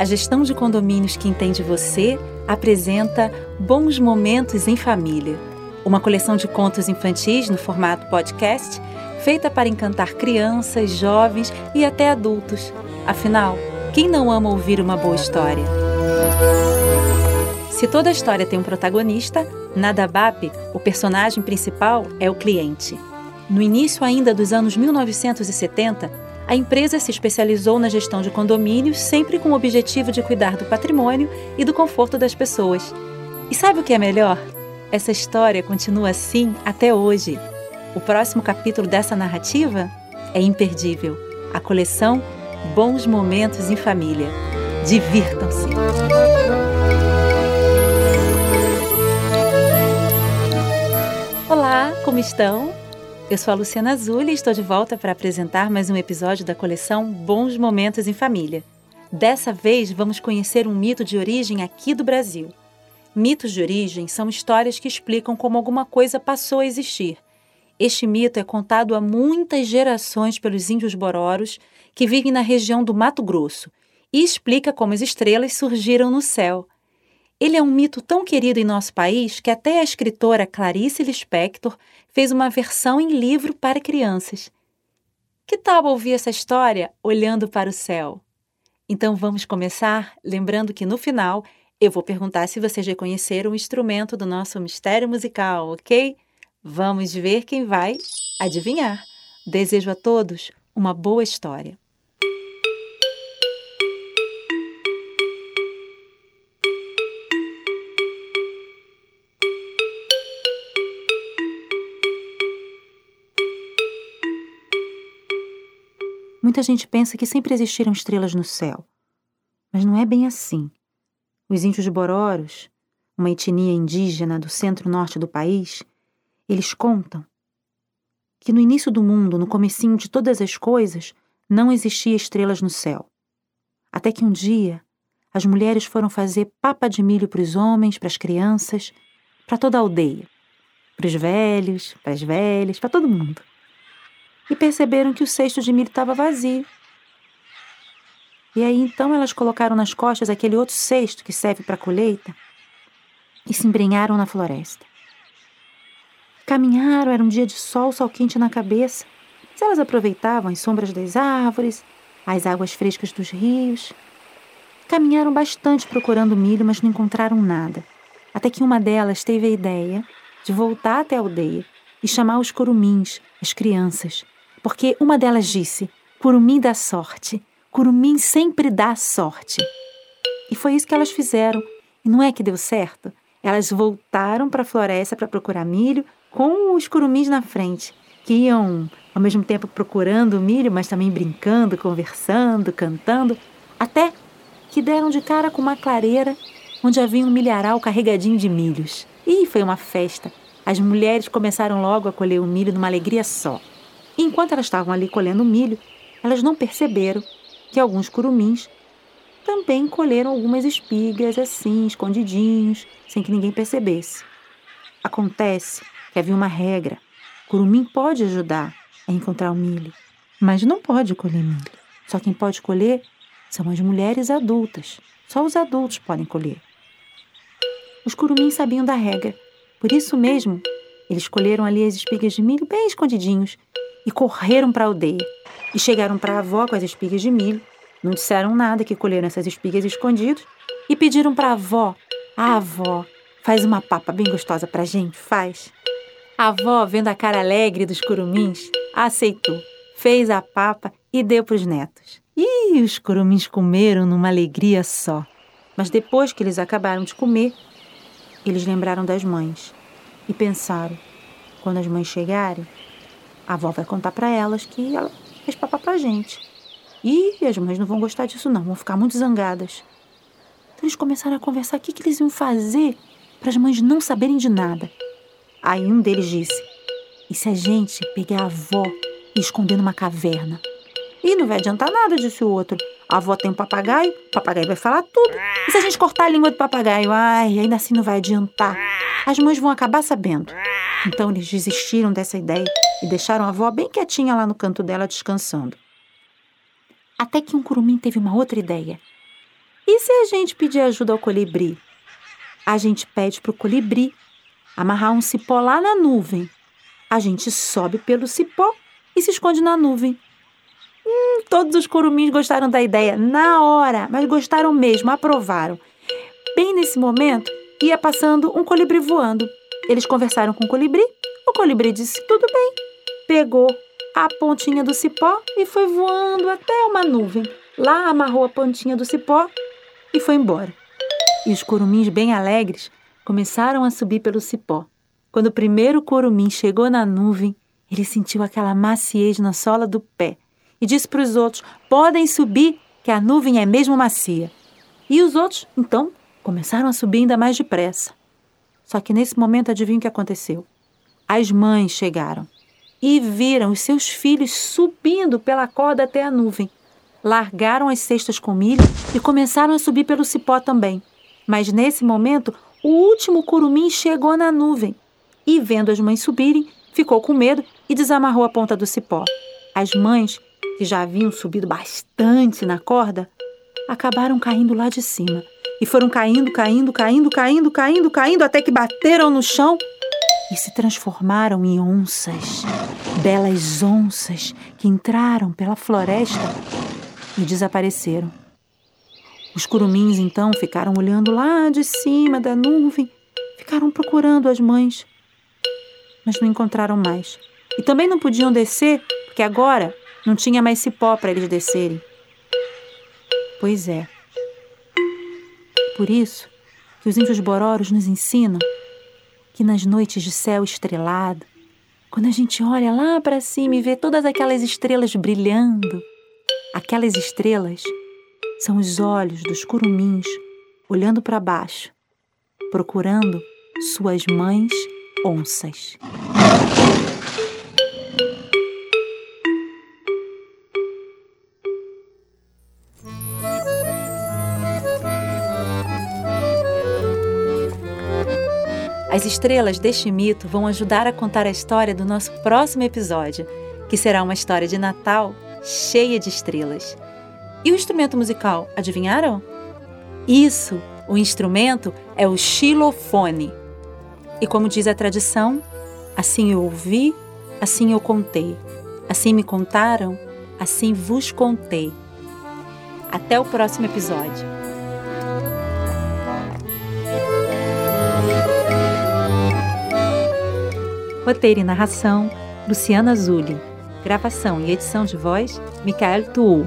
a gestão de condomínios que entende você apresenta Bons Momentos em Família, uma coleção de contos infantis no formato podcast, feita para encantar crianças, jovens e até adultos. Afinal, quem não ama ouvir uma boa história? Se toda história tem um protagonista, na DABAP, o personagem principal é o cliente. No início ainda dos anos 1970, a empresa se especializou na gestão de condomínios, sempre com o objetivo de cuidar do patrimônio e do conforto das pessoas. E sabe o que é melhor? Essa história continua assim até hoje. O próximo capítulo dessa narrativa é imperdível. A coleção Bons Momentos em Família. Divirtam-se! Olá, como estão? Eu sou a Luciana Azul e estou de volta para apresentar mais um episódio da coleção Bons Momentos em Família. Dessa vez vamos conhecer um mito de origem aqui do Brasil. Mitos de origem são histórias que explicam como alguma coisa passou a existir. Este mito é contado há muitas gerações pelos índios bororos que vivem na região do Mato Grosso e explica como as estrelas surgiram no céu. Ele é um mito tão querido em nosso país que até a escritora Clarice Lispector fez uma versão em livro para crianças. Que tal ouvir essa história olhando para o céu? Então vamos começar lembrando que no final eu vou perguntar se vocês reconheceram o instrumento do nosso mistério musical, ok? Vamos ver quem vai adivinhar. Desejo a todos uma boa história. Muita gente pensa que sempre existiram estrelas no céu. Mas não é bem assim. Os índios Bororos, uma etnia indígena do centro-norte do país, eles contam que no início do mundo, no comecinho de todas as coisas, não existia estrelas no céu. Até que um dia, as mulheres foram fazer papa de milho para os homens, para as crianças, para toda a aldeia, para os velhos, para as velhas, para todo mundo e perceberam que o cesto de milho estava vazio. E aí então elas colocaram nas costas aquele outro cesto que serve para colheita e se embrenharam na floresta. Caminharam, era um dia de sol, sol quente na cabeça, mas elas aproveitavam as sombras das árvores, as águas frescas dos rios. Caminharam bastante procurando milho, mas não encontraram nada. Até que uma delas teve a ideia de voltar até a aldeia e chamar os corumins, as crianças, porque uma delas disse: Curumim dá sorte, Curumim sempre dá sorte. E foi isso que elas fizeram. E não é que deu certo? Elas voltaram para a floresta para procurar milho com os curumins na frente, que iam ao mesmo tempo procurando milho, mas também brincando, conversando, cantando, até que deram de cara com uma clareira onde havia um milharal carregadinho de milhos. E foi uma festa. As mulheres começaram logo a colher o milho numa alegria só. E enquanto elas estavam ali colhendo milho, elas não perceberam que alguns curumins também colheram algumas espigas assim, escondidinhos, sem que ninguém percebesse. Acontece que havia uma regra: curumim pode ajudar a encontrar o milho, mas não pode colher milho. Só quem pode colher são as mulheres adultas. Só os adultos podem colher. Os curumins sabiam da regra, por isso mesmo eles colheram ali as espigas de milho bem escondidinhos e correram para a aldeia. E chegaram para a avó com as espigas de milho, não disseram nada que colheram essas espigas escondidas e pediram para a avó: "A avó, faz uma papa bem gostosa para gente, faz". A avó, vendo a cara alegre dos curumins, aceitou, fez a papa e deu para os netos. E os curumins comeram numa alegria só. Mas depois que eles acabaram de comer, eles lembraram das mães e pensaram: quando as mães chegarem, a avó vai contar para elas que ela fez papá pra gente. E as mães não vão gostar disso, não, vão ficar muito zangadas. Então eles começaram a conversar o que, que eles iam fazer para as mães não saberem de nada. Aí um deles disse: E se a gente pegar a avó e esconder numa caverna? E não vai adiantar nada, disse o outro. A avó tem um papagaio, o papagaio vai falar tudo. E se a gente cortar a língua do papagaio? Ai, ainda assim não vai adiantar. As mães vão acabar sabendo. Então eles desistiram dessa ideia e deixaram a avó bem quietinha lá no canto dela descansando. Até que um curumim teve uma outra ideia. E se a gente pedir ajuda ao colibri? A gente pede para o colibri amarrar um cipó lá na nuvem. A gente sobe pelo cipó e se esconde na nuvem. Hum, todos os curumins gostaram da ideia na hora, mas gostaram mesmo, aprovaram. Bem nesse momento, ia passando um colibri voando. Eles conversaram com o colibri. O colibri disse: tudo bem. Pegou a pontinha do cipó e foi voando até uma nuvem. Lá amarrou a pontinha do cipó e foi embora. E os curumins, bem alegres, começaram a subir pelo cipó. Quando o primeiro curumim chegou na nuvem, ele sentiu aquela maciez na sola do pé e disse para os outros: podem subir, que a nuvem é mesmo macia. E os outros, então, começaram a subir ainda mais depressa. Só que nesse momento, adivinha o que aconteceu? As mães chegaram e viram os seus filhos subindo pela corda até a nuvem. Largaram as cestas com milho e começaram a subir pelo cipó também. Mas nesse momento, o último curumim chegou na nuvem e, vendo as mães subirem, ficou com medo e desamarrou a ponta do cipó. As mães, que já haviam subido bastante na corda, acabaram caindo lá de cima e foram caindo, caindo, caindo, caindo, caindo, caindo até que bateram no chão e se transformaram em onças, belas onças que entraram pela floresta e desapareceram. Os curumins então ficaram olhando lá de cima da nuvem, ficaram procurando as mães, mas não encontraram mais. E também não podiam descer, porque agora não tinha mais cipó para eles descerem. Pois é. Por isso que os índios bororos nos ensinam que nas noites de céu estrelado, quando a gente olha lá para cima e vê todas aquelas estrelas brilhando, aquelas estrelas são os olhos dos curumins olhando para baixo, procurando suas mães onças. As estrelas deste mito vão ajudar a contar a história do nosso próximo episódio, que será uma história de Natal cheia de estrelas. E o instrumento musical, adivinharam? Isso, o instrumento é o xilofone. E como diz a tradição, assim eu ouvi, assim eu contei. Assim me contaram, assim vos contei. Até o próximo episódio. Roteiro e narração: Luciana Zulli. Gravação e edição de voz: Micael Tuul.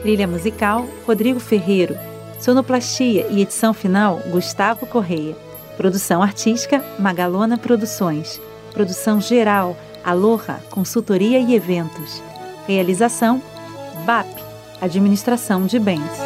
Trilha musical: Rodrigo Ferreiro. Sonoplastia e edição final: Gustavo Correia. Produção artística: Magalona Produções. Produção geral: Aloha Consultoria e Eventos. Realização: BAP Administração de Bens.